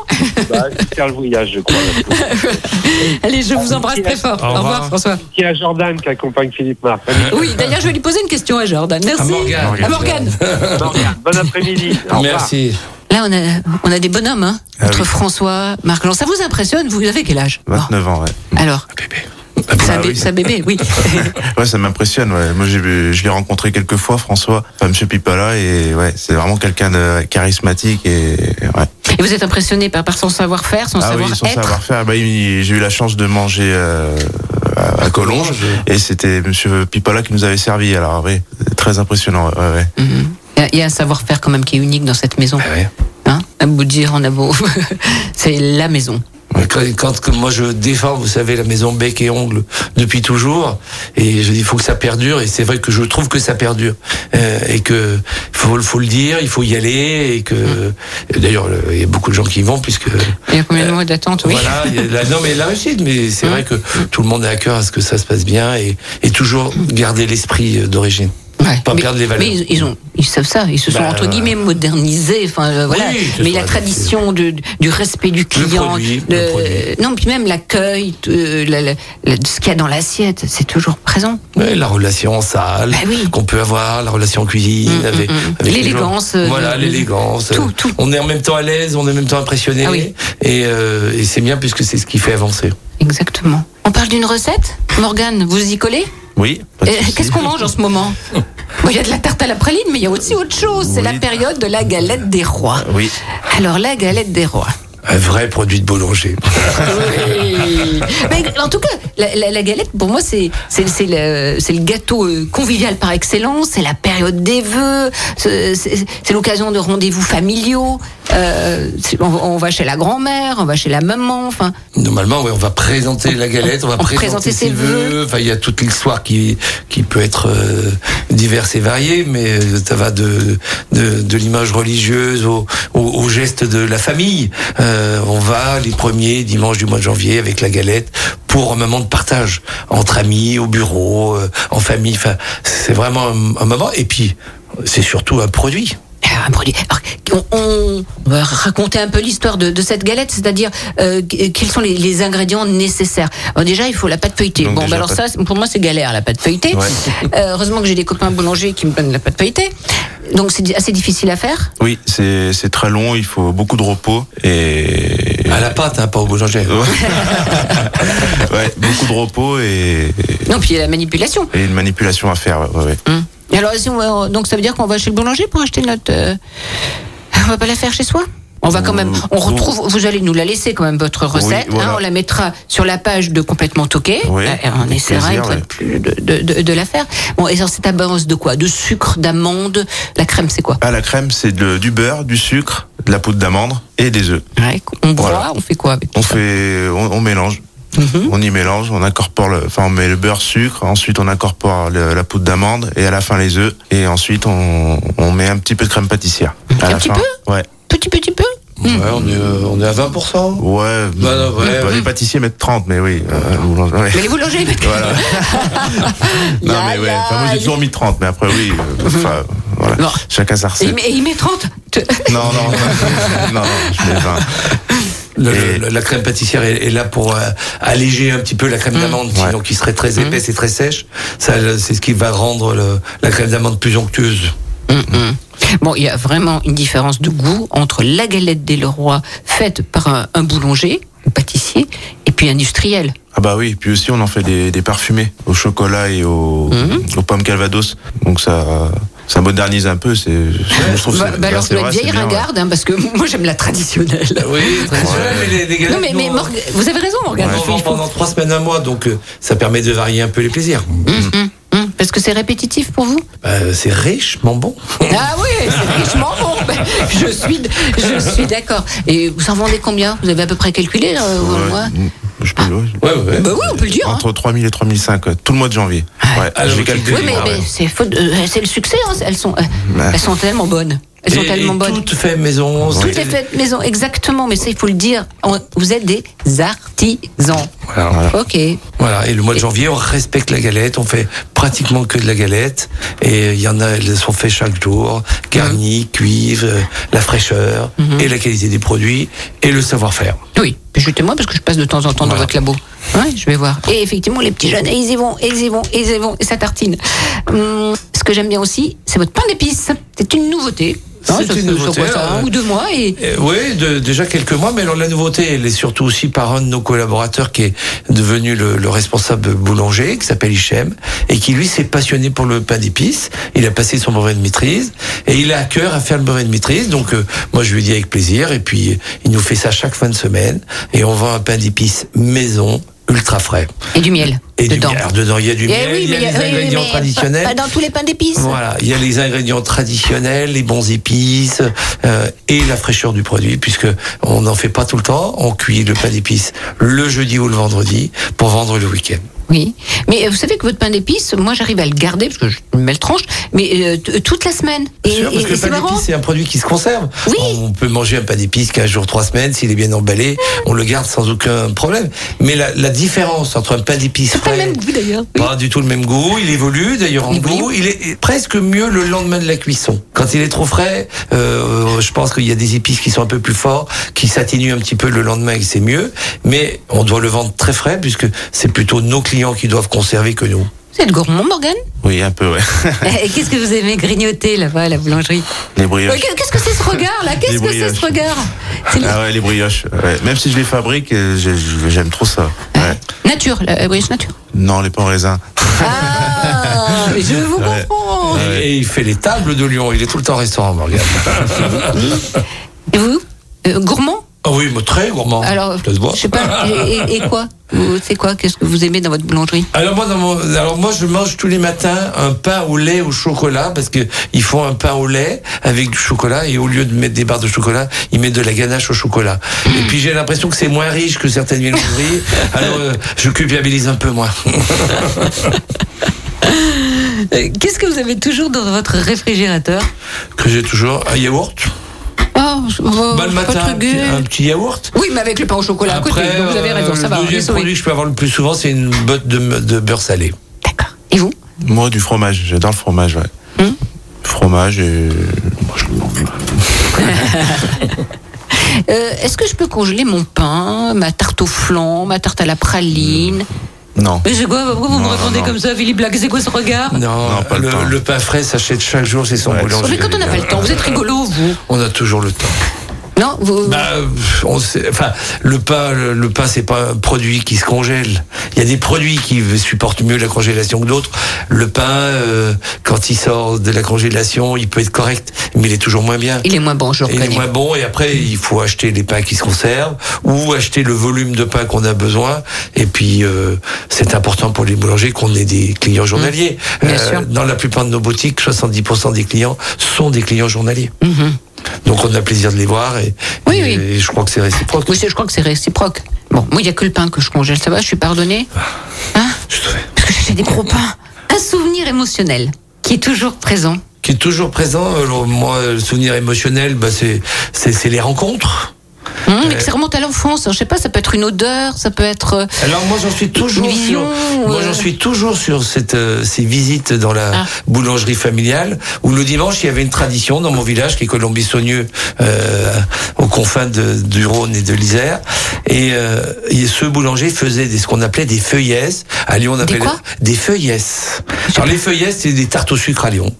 Bah, c'est faire le voyage, je crois. Allez, je vous embrasse très fort. Au revoir, revoir. François. Qui a Jordan qui accompagne Philippe Marc. Oui, d'ailleurs, je vais lui poser une question à Jordan. Merci. À Morgane. À Morgane. Bon après-midi. Au revoir. Merci. Là, on a, on a des bonhommes, hein. Ah Entre oui. François, Marc Jean. Ça vous impressionne Vous? Avez quel âge? 29 ans, ouais. Alors, Bébé. Ça, Ah oui. ça bébé, oui. Ouais, ça m'impressionne. Ouais. Moi, je l'ai rencontré quelques fois, François, enfin, Monsieur Pipala, et ouais, c'est vraiment quelqu'un de charismatique et ouais. Et vous êtes impressionné par, par son savoir-faire, son Ah oui, savoir-être? son savoir-faire. Bah, j'ai eu la chance de manger euh, à, à Collonges, et c'était Monsieur Pipala qui nous avait servi. Alors, oui, très impressionnant. Ouais, ouais. Mhm. Il y a- il y a un savoir-faire quand même qui est unique dans cette maison. Ah ouais. Hein? À beau dire, on a beau. c'est la maison. Quand, quand- quand moi je défends, vous savez, la maison bec et ongle depuis toujours, et je dis il faut que ça perdure, et c'est vrai que je trouve que ça perdure, Euh, et que faut, faut le dire, il faut y aller, et que d'ailleurs le- il y a beaucoup de gens qui y vont puisque Il y a combien de mois d'attente, oui. voilà, il y a la, non mais la réussite, mais c'est Mm. vrai que tout le monde a à cœur à ce que ça se passe bien et, et toujours garder l'esprit euh, d'origine. Ouais. Pas mais, perdre les valeurs. mais ils, ils ont, ils savent ça. Ils se sont Bah, entre guillemets modernisés. Enfin, euh, voilà. Oui, ce mais la tradition du respect du client, produit, de- le produit. non, puis même l'accueil, euh, la- la- la- de ce qu'il y a dans l'assiette, c'est toujours présent. Ouais, la relation en salle Bah oui. qu'on peut avoir, la relation en cuisine, Mm, avec, mm, avec les L'élégance, gens. euh, Voilà, l'élégance. tout, tout. On est en même temps à l'aise, on est en même temps impressionné, Ah oui. et, euh, et c'est bien puisque c'est ce qui fait avancer. Exactement. On parle d'une recette, Morgane. Vous y collez? Oui. Qu'est-ce qu'on mange en ce moment Bon, Il y a de la tarte à la praline, mais il y a aussi autre chose. C'est la période de la galette des rois. Oui. Alors la galette des rois. Un vrai produit de boulanger. Oui. Mais en tout cas, la, la- la galette, pour moi, c'est le, gâteau euh, convivial par excellence. C'est la période des vœux. C'est l'occasion de rendez-vous familiaux. Euh, on, on va chez la grand-mère, on va chez la maman. Enfin, Normalement, ouais, on va présenter la galette, on va présenter, présenter ses ses vœux. Enfin, il y a toute l'histoire qui qui peut être euh, diverse et variée, mais euh, ça va de de, de l'image religieuse au, au, au geste de la famille. Euh, on va les premiers dimanches du mois de janvier avec la galette pour un moment de partage entre amis, au bureau, euh, en famille. Enfin, c'est vraiment un, un moment. Et puis, c'est surtout un produit. Un produit. Alors, on, on va raconter un peu l'histoire de, de cette galette, c'est-à-dire euh, quels sont les, les ingrédients nécessaires. Alors déjà, il faut la pâte feuilletée. Donc bon, bah alors pâte- ça, pour moi, c'est galère la pâte feuilletée. Ouais. Euh, heureusement que j'ai des copains boulangers qui me donnent la pâte feuilletée. Donc c'est assez difficile à faire. Oui, c'est c'est très long. Il faut beaucoup de repos et. À la pâte, hein, pas au boulanger. ouais, beaucoup de repos et, Non, puis il y a la manipulation. et une manipulation à faire. Ouais, ouais. Hum. Et alors, si on va- donc ça veut dire qu'on va chez le boulanger pour acheter notre. euh, On va pas la faire chez soi? On va quand même, on retrouve, vous allez nous la laisser quand même votre recette. voilà. hein, on la mettra sur la page de complètement toqué. Oui, Euh, et on essaiera plaisir, de ouais. de, de, la faire. Bon, et alors c'est à base de quoi? De sucre, d'amande? La crème, c'est quoi? Ah, la crème, c'est du beurre, du sucre, de la poudre d'amande et des œufs. Ouais, On broie, Voilà. on fait quoi avec On fait, on, on mélange. Mhm. On y mélange, on incorpore le, enfin on met le beurre, sucre, ensuite on incorpore le- la poudre d'amande et à la fin les œufs et ensuite on, on met un petit peu de crème pâtissière. À Un la petit fin. peu Ouais. Petit, petit peu Ouais, on est, euh, on est à 20%. Ouais. Bah non, ouais, bah, ouais. Les pâtissiers mettent 30, mais oui. euh, boulanger- ouais. Mais les boulangers, mettent- non mais ouais. Enfin, moi j'ai toujours mis 30, mais après oui. euh, Enfin voilà. Non. Chacun sa Et il recette. met, il met 30 Non non non non, je mets 20. Le- Et- le- la crème pâtissière est, est là pour euh, alléger un petit peu la crème d'amande, Ouais. sinon qui serait très épaisse et très sèche. Ça, c'est ce qui va rendre le- la crème d'amande plus onctueuse. Bon, il y a vraiment une différence de goût entre la galette des Leroy faite par un, un boulanger ou pâtissier puis industriel. Ah bah oui, puis aussi on en fait des, des parfumés au chocolat et au, Mhm. aux pommes calvados. Donc ça, ça modernise un peu. C'est, je trouve Bah, c'est- bah alors, être vieille ouais. hein, parce que moi j'aime la traditionnelle. Oui, traditionnel, mais les, Non, mais, mais nous, Morg- vous avez raison, Morgane. on faut- vend pendant trois semaines, un mois, donc euh, ça permet de varier un peu les plaisirs. Hum, hum, parce que c'est répétitif pour vous Bah, c'est richement bon. Ah oui, c'est richement bon. Je suis, je suis d'accord. Et vous en vendez combien? Vous avez à peu près calculé euh, Ouais, mois? mm, je peux, ouais. Ouais, ouais. Bah oui, on peut le dire. hein. Entre 3000 et 3005, ouais, tout le mois de janvier. Ouais, Ah, je vais calculer. Oui, mais, Ah, ouais. mais c'est faute de- c'est le succès. hein, Elles sont, euh, Ouais. elles sont tellement bonnes. Elles sont Et- tellement et bonnes. Tout fait maison. Tout c'est- est fait maison, exactement. Mais ça, il faut le dire. On- Vous êtes des artisans. Voilà. Ok. Voilà, et le mois de janvier, on respecte la galette, on fait pratiquement que de la galette, et il y en a, elles sont faites chaque jour, garnies, cuivre, euh, la fraîcheur, Mhm. et la qualité des produits, et le savoir-faire. Oui, jetez-moi parce que je passe de temps en temps dans votre labo. Ouais, je vais voir. Et effectivement, les petits jeunes, et ils y vont, et ils y vont, et ils y vont, et ça tartine. Hum, ce que j'aime bien aussi, c'est votre pain d'épices. C'est une nouveauté. C'est ça une nouveauté, ça un ou deux mois et Euh, oui, de- déjà quelques mois, mais alors la nouveauté, elle est surtout aussi par un de nos collaborateurs qui est devenu le, le responsable boulanger, qui s'appelle Hichem, et qui lui s'est passionné pour le pain d'épices. Il a passé son brevet de maîtrise, et il a à cœur à faire le brevet de maîtrise. Donc euh, moi je lui dis avec plaisir, et puis il nous fait ça chaque fin de semaine, et on vend un pain d'épices maison, ultra frais. et du miel Et du miel. Alors, dedans, il y a du Eh miel, oui, il y a les oui, ingrédients mais traditionnels. Pas, pas dans tous les pains d'épices. Voilà, il y a les ingrédients traditionnels, les bons épices euh, et la fraîcheur du produit, puisque on n'en fait pas tout le temps. On cuit le pain d'épices le jeudi ou le vendredi pour vendre le week-end. Oui, mais euh, vous savez que votre pain d'épices, moi j'arrive à le garder parce que je me le tranche, mais euh, t- toute la semaine. Et, Sûr, parce et- que le pain d'épices, c'est un produit qui se conserve. Oui. On peut manger un pain d'épices 15 jours, 3 semaines, s'il est bien emballé, on le garde sans aucun problème. Mais la, la différence entre un pain d'épices C'est pas le frais, même goût d'ailleurs. Pas du tout le même goût. Il évolue d'ailleurs en Il goût. Il est presque mieux le lendemain de la cuisson. Quand il est trop frais, euh, je pense qu'il y a des épices qui sont un peu plus forts, qui s'atténuent un petit peu le lendemain et c'est mieux. Mais on doit le vendre très frais puisque c'est plutôt nos clients qui doivent conserver que nous. Vous êtes gourmand, Morgane Oui, un peu, ouais. Et qu'est-ce que vous aimez grignoter là-bas à la boulangerie les brioches. Qu'est-ce que c'est ce regard là Qu'est-ce que c'est ce regard Ah ouais, les brioches. ouais. Même si je les fabrique, euh, j'ai- j'ai- j'aime trop ça. Ouais. nature, la brioche nature. Non, les pains en raisin. Ah, mais je vous Ouais. comprends. Et il fait les tables de Lyon. Il est tout le temps au restaurant, Morgane. Et vous Euh, Gourmand Ah oui, mais très gourmand. Alors, je sais pas. Et, quoi C'est quoi Qu'est-ce que vous aimez dans votre boulangerie Alors moi, dans mon- alors moi, je mange tous les matins un pain au lait au chocolat parce que ils font un pain au lait avec du chocolat et au lieu de mettre des barres de chocolat, ils mettent de la ganache au chocolat. Et puis j'ai l'impression que c'est moins riche que certaines viennoiseries. alors euh, je culpabilise un peu moins. Euh, Qu'est-ce que vous avez toujours dans votre réfrigérateur que j'ai toujours un yaourt. Oh, je- oh, Bah, le matin, un petit, un petit yaourt. Oui, mais avec le pain au chocolat à côté. Donc vous avez euh, raison, ça le va. est deuxième produit que je peux avoir le plus souvent, c'est une botte de, de beurre salé. D'accord. Et vous? Moi, du fromage. J'adore le fromage, ouais. Hum Fromage et. moi, je- Euh, Est-ce que je peux congeler mon pain, ma tarte au flan, ma tarte à la praline? Non. Mais c'est quoi Pourquoi vous me répondez non. comme ça, Philippe Black C'est quoi ce regard? Non, Non, pas le le, temps. le pain frais s'achète chaque jour chez son Ouais, boulanger. Oh, Mais quand on n'a pas le temps, vous êtes rigolo, vous. On a toujours le temps. Non, vous... Bah, on sait- enfin, le pain, le, le pain, c'est pas un produit qui se congèle. Il y a des produits qui supportent mieux la congélation que d'autres. Le pain, euh, quand il sort de la congélation, il peut être correct, mais il est toujours moins bien. il est moins bon, je Il est moins bon et après il faut acheter les pains qui se conservent ou acheter le volume de pain qu'on a besoin et puis euh, c'est important pour les boulangers qu'on ait des clients journaliers. Mmh. Bien sûr. Dans la plupart de nos boutiques, 70% des clients sont des clients journaliers. Mhm. Donc on a plaisir de les voir et, Oui, et- oui. et je crois que c'est réciproque. Oui, je crois que c'est réciproque. Bon, moi, il n'y a que le pain que je congèle, ça va, je suis pardonnée Hein Je te fais. Parce que j'achète des gros pains. Un souvenir émotionnel qui est toujours présent. Qui est toujours présent. Alors, moi, le souvenir émotionnel, bah, c'est les rencontres. Hum, mais que ça remonte à l'enfance. Je sais pas, ça peut être une odeur, ça peut être. euh, Alors moi j'en suis toujours vision, sur, moi euh. j'en suis toujours sur cette euh, ces visites dans la Ah. boulangerie familiale où le dimanche il y avait une tradition dans mon village qui est Colombie-Saunieux euh, aux confins de, du Rhône et de l'Isère et, euh, et ce boulanger faisait des, ce qu'on appelait des feuillesses à Lyon on appelait quoi des feuillesses. Alors les feuillesses c'est des tartes au sucre à Lyon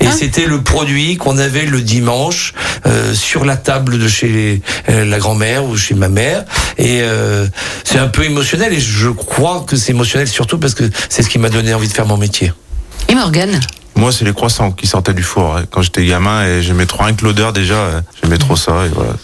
et Ah. c'était le produit qu'on avait le dimanche euh, sur la table de chez euh, la grand-mère ou chez ma mère et euh, c'est un peu émotionnel et je crois que c'est émotionnel surtout parce que c'est ce qui m'a donné envie de faire mon métier. Et Morgane? Moi, c'est les croissants qui sortaient du four. hein. Quand j'étais gamin, et j'aimais trop rien que l'odeur déjà. euh, J'aimais trop ça. Et voilà.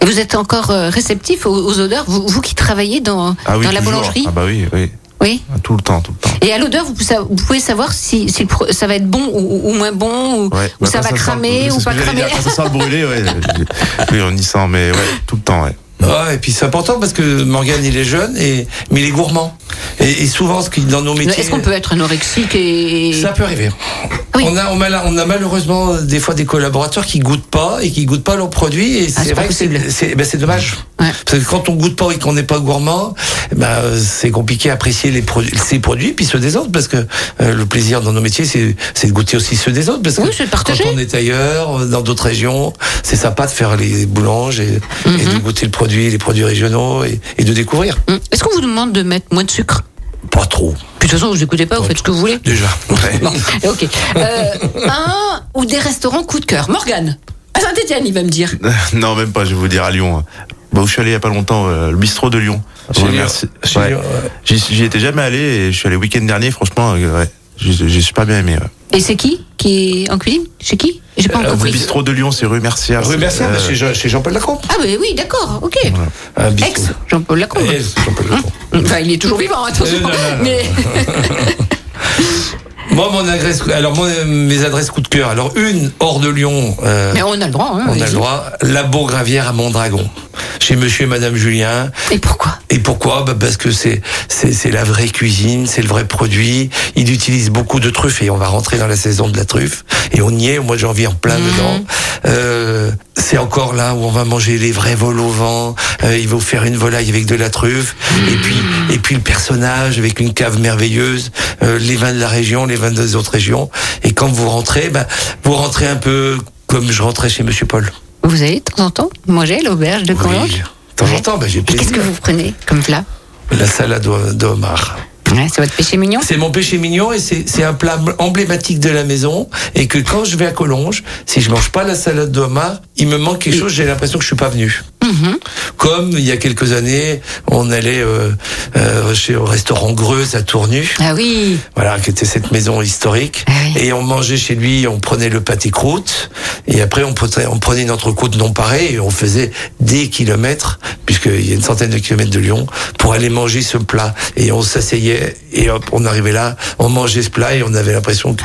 Et vous êtes encore euh, réceptif aux, aux odeurs, vous, vous qui travaillez dans, Ah oui, dans la boulangerie? Ah bah oui, oui. Oui. Tout le temps, tout le temps. Et à l'odeur, vous, vous pouvez savoir si, si ça va être bon ou, ou moins bon, ou, Ouais. ou Bah, ça va sent- cramer c'est ou pas cramer. ça sent le brûlé, ouais. oui, on y sent, mais ouais, tout le temps, ouais. Ouais, et puis c'est important parce que Morgane il est jeune et mais il est gourmand. Et, et souvent ce qui dans nos métiers Est-ce qu'on peut être anorexique et. Ça peut arriver. Oui. On, a, on, a, on a malheureusement euh, des fois des collaborateurs qui goûtent pas et qui goûtent pas leurs produits et Ah, c'est vrai que c'est ben, c'est dommage. Ouais. Parce que quand on goûte pas et qu'on n'est pas gourmand, ben, euh, c'est compliqué à apprécier les produits, ses produits puis ceux des autres parce que euh, le plaisir dans nos métiers c'est c'est de goûter aussi ceux des autres parce Oui, que quand on est ailleurs, dans d'autres régions, c'est sympa de faire les boulanges et, et Mhm. de goûter le produit, les produits régionaux et, et de découvrir. Hum. Est-ce qu'on vous demande de mettre moins de sucre? Pas trop. Puis de toute façon, vous écoutez pas, vous faites ce que vous voulez. Déjà. Ouais. Bon, ok. Euh, un ou des restaurants coup de cœur? Morgane. À Saint-Etienne, il va me dire. non, même pas, je vais vous dire à Lyon. Bah, où je suis allé il y a pas longtemps, euh, le bistrot de Lyon. Ouais, Lyon. merci. Chez Ouais. Ouais. J'y j'y étais jamais allé et je suis allé le week-end dernier, franchement, euh, ouais. J'ai j'ai super bien aimé. ouais. Et c'est qui? Qui est en cuisine? Chez qui? J'ai pas Euh, Le compris. bistrot de Lyon, c'est rue Mercière. Rue Mercière, Euh, chez, Jean- chez Jean-Paul Lacombe. Ah oui, oui, d'accord, ok. Bistrot. Ex Jean-Paul Lacombe. Ex Jean-Paul Lacombe. Enfin, il est toujours vivant, attention. Euh, non, non, non. Mais Moi, mon adresse, alors moi, mes adresses coup de cœur. Alors une hors de Lyon. euh, Mais on a le droit, hein, on a le droit. Labo Gravière à Mondragon, chez Monsieur et Madame Julien. Et pourquoi? Et pourquoi? Bah Parce que c'est c'est c'est la vraie cuisine, c'est le vrai produit. Il utilise beaucoup de truffes et on va rentrer dans la saison de la truffe et on y est au mois de janvier en plein dedans. Euh, c'est encore là où on va manger les vrais vols au vent. Euh, il va vous faire une volaille avec de la truffe et puis et puis le personnage avec une cave merveilleuse, euh, les vins de la région, les vins des autres régions. Et quand vous rentrez, bah, vous rentrez un peu comme je rentrais chez Monsieur Paul. Vous allez de temps en temps manger l'auberge de Oui, de temps en temps, bah, j'ai Et qu'est-ce plaisir. que vous prenez comme plat? La salade au- de homard. Ouais, C'est votre péché mignon C'est mon péché mignon et c'est un plat emblématique de la maison et que quand je vais à Collonges, si je mange pas la salade de homard, il me manque quelque chose, j'ai l'impression que je suis pas venu. Mhm. Comme il y a quelques années, on allait euh, euh, chez au restaurant Greuze à Tournu, Ah oui voilà, qui était cette maison historique, Ah oui. et on mangeait chez lui, on prenait le pâté croûte et après on prenait, on prenait une entrecôte non pareille et on faisait des kilomètres, puisqu'il y a une centaine de kilomètres de Lyon, pour aller manger ce plat et on s'asseyait et hop, on arrivait là, on mangeait ce plat et on avait l'impression que.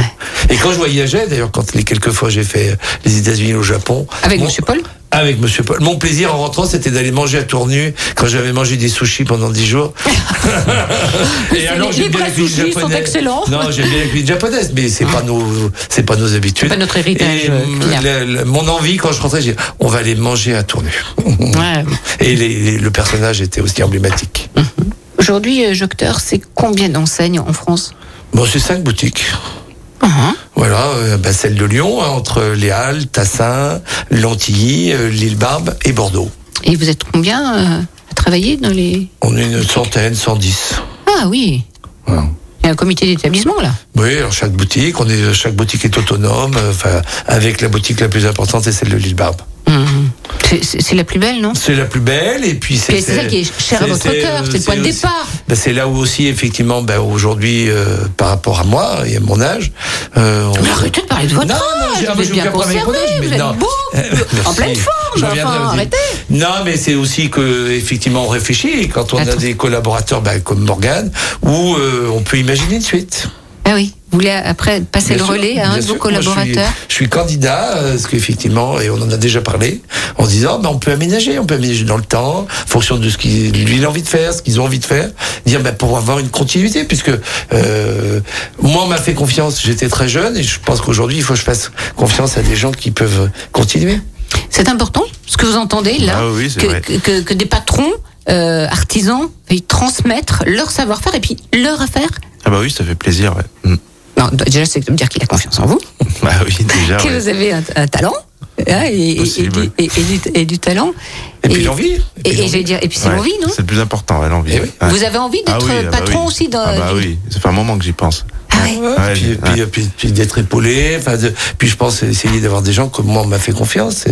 Et quand je voyageais, d'ailleurs, quand les quelques fois j'ai fait les États-Unis au Japon, Avec mon- Monsieur Paul avec Monsieur Paul. Mon plaisir en rentrant, c'était d'aller manger à Tournu quand j'avais mangé des sushis pendant dix jours. Les- les vrais sushis sont excellents. Non, j'aime bien la cuisine japonaise, mais c'est pas nos, c'est pas nos habitudes. Pas notre héritage, Et, euh, le- mon envie quand je rentrais, j'ai, on va aller manger à Tournu. Ouais. Et les- les- le personnage était aussi emblématique. Aujourd'hui, euh, Jocteur, c'est combien d'enseignes en France? Bon, c'est cinq boutiques. Ah, Voilà, euh, bah, celle de Lyon, hein, entre les Halles, Tassin, Lantilly, euh, l'île Barbe et Bordeaux. Et vous êtes combien euh, à travailler dans les... On est une centaine, 110. Ah oui Voilà. Il y a un comité d'établissement, là Oui, alors chaque boutique, on est, chaque boutique est autonome, euh, enfin, avec la boutique la plus importante, c'est celle de l'île Barbe. C'est- la plus belle, non? C'est la plus belle et puis c'est ça qui est cher à votre cœur, c'est le point de départ. ben, c'est là où aussi effectivement ben, aujourd'hui euh, par rapport à moi et à mon âge. euh, on- Mais arrêtez de parler de votre Non, âge, ah, vous êtes bien conservé, mais vous êtes non. beau, Euh, en pleine forme, enfin, arrêtez. Non, mais c'est aussi que effectivement on réfléchit et quand on a des collaborateurs ben, comme Morgane, où euh, on peut imaginer une suite. Ah oui, vous voulez après passer Bien le sûr, relais à un de vos sûr. Moi, je suis- collaborateurs je, suis candidat, euh, parce qu'effectivement, et on en a déjà parlé, en disant, ben, on peut aménager, on peut aménager dans le temps, en fonction de ce qu'il lui il a envie de faire, ce qu'ils ont envie de faire, dire ben, pour avoir une continuité, puisque euh, moi on m'a fait confiance, j'étais très jeune, et je pense qu'aujourd'hui il faut que je fasse confiance à des gens qui peuvent continuer. C'est important, ce que vous entendez là, Ah oui, c'est que, que, que- que des patrons, euh, artisans, veuillent transmettre leur savoir-faire et puis leur affaire. Ah bah oui, ça fait plaisir, ouais. Mm. Non, déjà, c'est de me dire qu'il a confiance en vous, Bah oui, déjà, que ouais. vous avez un, un talent. hein, et, et- et Possible, du, ouais. et- et du, et du talent. Et, puis l'envie. Et, puis puis c'est Ouais, l'envie, non? C'est le plus important, ouais, l'envie. Eh. Ouais. Vous avez envie Ah d'être oui, ah bah patron oui. aussi dans. Ah bah du- oui, ça fait un moment que j'y pense. Ah ouais. Ouais, Ouais, puis, ouais. puis, puis, puis d'être épaulé, de- puis je pense essayer d'avoir des gens comme moi on m'a fait confiance.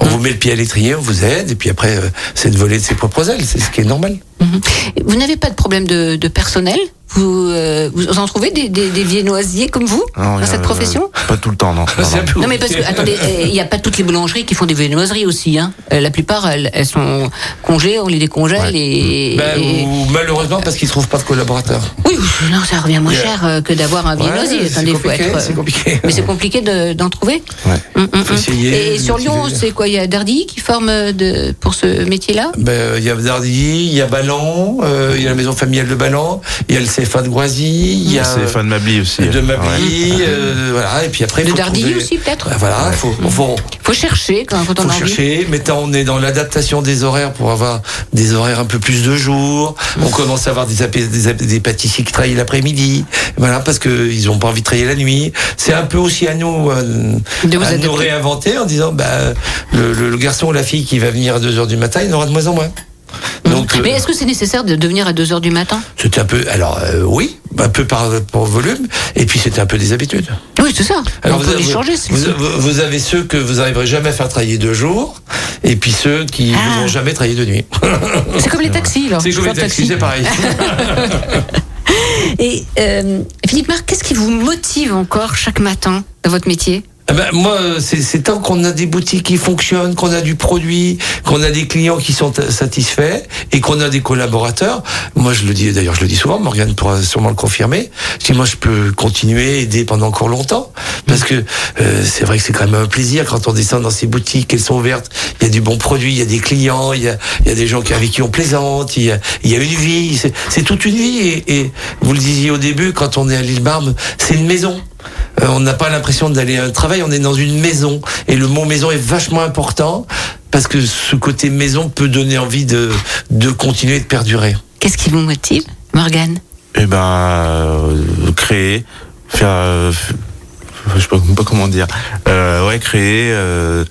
On vous met le pied à l'étrier, on vous aide, et puis après euh, c'est de voler de ses propres ailes, c'est ce qui est normal. Mhm. Vous n'avez pas de problème de, de personnel? Vous, euh, vous en trouvez des, des, des viennoisiers comme vous Non, dans cette profession Pas tout le temps, non. non, mais parce que attendez, euh, il n'y a pas toutes les boulangeries qui font des viennoiseries aussi. Hein. Euh, La plupart, elles, elles sont congées, on les décongèle Ouais. et, Ben, et- ou malheureusement parce qu'ils trouvent pas de collaborateurs. oui, non, ça revient moins Yeah. cher euh, que d'avoir un viennoisier. Ouais, c'est Attendez, faut compliqué, être, euh, c'est compliqué. Mais c'est compliqué de- d'en trouver. Ouais. Hum, hum, Faut hum. essayer Et sur Lyon, c'est quoi Il y a Dardy qui forme euh, de, pour ce métier-là? Ben, il y a Dardy, il y a Ballon, euh, il y a la maison familiale de Ballon, il y a le De Groisy, il y a de Mabli aussi. de Ouais. Mably, euh, voilà, et puis après il De Dardilly trouver- aussi, peut-être Ouais, Voilà, faut, faut, faut chercher quand, quand on faut a envie. chercher. Maintenant, on est dans l'adaptation des horaires pour avoir des horaires un peu plus de jour. On commence à avoir des, des, des pâtissiers qui travaillent l'après-midi. Voilà, parce que ils ont pas envie de travailler la nuit. C'est un peu aussi à nous, euh, De vous à nous réinventer en disant, bah, le, le- le garçon ou la fille qui va venir à 2 heures du matin, il en aura de moins en moins. Donc, Mais euh, est-ce que c'est nécessaire de devenir à 2 heures du matin c'était un peu, alors euh, oui, un peu par, par volume, et puis c'était un peu des habitudes. Oui, c'est ça. Alors, on vous, peut les vous- changer. c'est- vous, vous- vous avez ceux que vous n'arriverez jamais à faire travailler deux jours, et puis ceux qui Ah. ne vont jamais travailler de nuit. C'est comme les taxis, là. C'est comme les taxis, c'est pareil. Et euh, Philippe Marc, qu'est-ce qui vous motive encore chaque matin dans votre métier? Eh ben, moi, c'est tant qu'on a des boutiques qui fonctionnent, qu'on a du produit, qu'on a des clients qui sont satisfaits et qu'on a des collaborateurs. Moi, je le dis, d'ailleurs, je le dis souvent, Morgane pourra sûrement le confirmer. Je moi, je peux continuer, aider pendant encore longtemps. Parce que euh, c'est vrai que c'est quand même un plaisir quand on descend dans ces boutiques, qu'elles sont ouvertes. Il y a du bon produit, il y a des clients, il y a, il y a des gens avec qui on plaisante, il y a, il y a une vie. C'est toute une vie. Et, et vous le disiez au début, quand on est à l'île Barbe, c'est une maison. Euh, on n'a pas l'impression d'aller à un travail, on est dans une maison. Et le mot maison est vachement important parce que ce côté maison peut donner envie de, de continuer et de perdurer. Qu'est-ce qui vous motive, Morgane? Eh ben, euh, créer, faire, euh, je sais pas, pas comment dire, euh, ouais, créer, euh,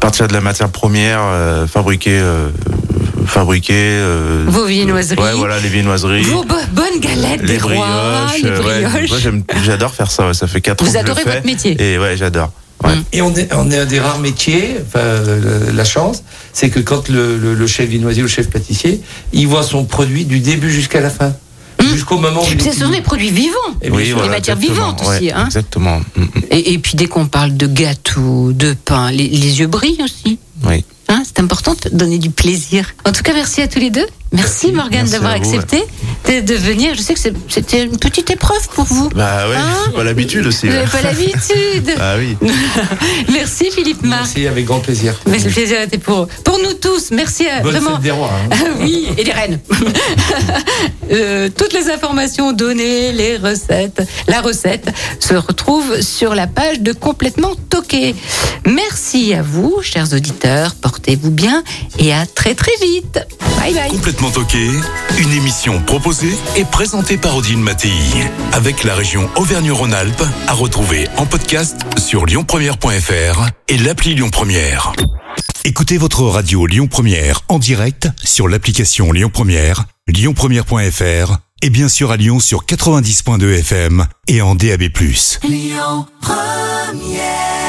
partir de la matière première, euh, fabriquer, euh, fabriquer. euh, Vos viennoiseries. Ouais, voilà, les viennoiseries. Vos bo- bonnes galettes les des rois, brioches, les ouais, j'aime- j'adore faire ça. ouais, ça fait 4 ans Vous que je le adorez fais. votre métier. Et ouais, j'adore. Ouais. Et on est, on est un des rares métiers, enfin, la chance, c'est que quand le, le- le chef viennoisier ou le chef pâtissier, il voit son produit du début jusqu'à la fin. Jusqu'au moment où il Ce sont des produits vivants. Et Oui, les voilà, matières vivantes ouais, aussi. Hein Exactement. Mm, mm, et, et puis dès qu'on parle de gâteaux, de pain, les, les yeux brillent aussi. Oui. Hein, c'est important de donner du plaisir. En tout cas, merci à tous les deux. Merci, Morgane d'avoir accepté de, de venir. Je sais que c'était une petite épreuve pour vous. Bah ouais, Hein pas l'habitude aussi. Ouais. pas l'habitude. Ah oui. merci Philippe Marc. Merci, avec grand plaisir. Mais le plaisir était pour, pour nous tous. Merci à Bonne vraiment. fête des rois. hein. Ah oui, et les reines. Euh, toutes les informations données, les recettes, la recette se retrouvent sur la page de Complètement Toqué. Merci à vous, chers auditeurs. Portez-vous bien et à très très vite. Bye bye. Complètement toqué, une émission proposée et présentée par Odile Mattei, avec la région Auvergne-Rhône-Alpes, à retrouver en podcast sur lyonpremière.fr et l'appli Lyon Première. Écoutez votre radio Lyon Première en direct sur l'application Lyon Première, lyonpremière.fr et bien sûr à Lyon sur 90.2 FM et en DAB+. Lyon Première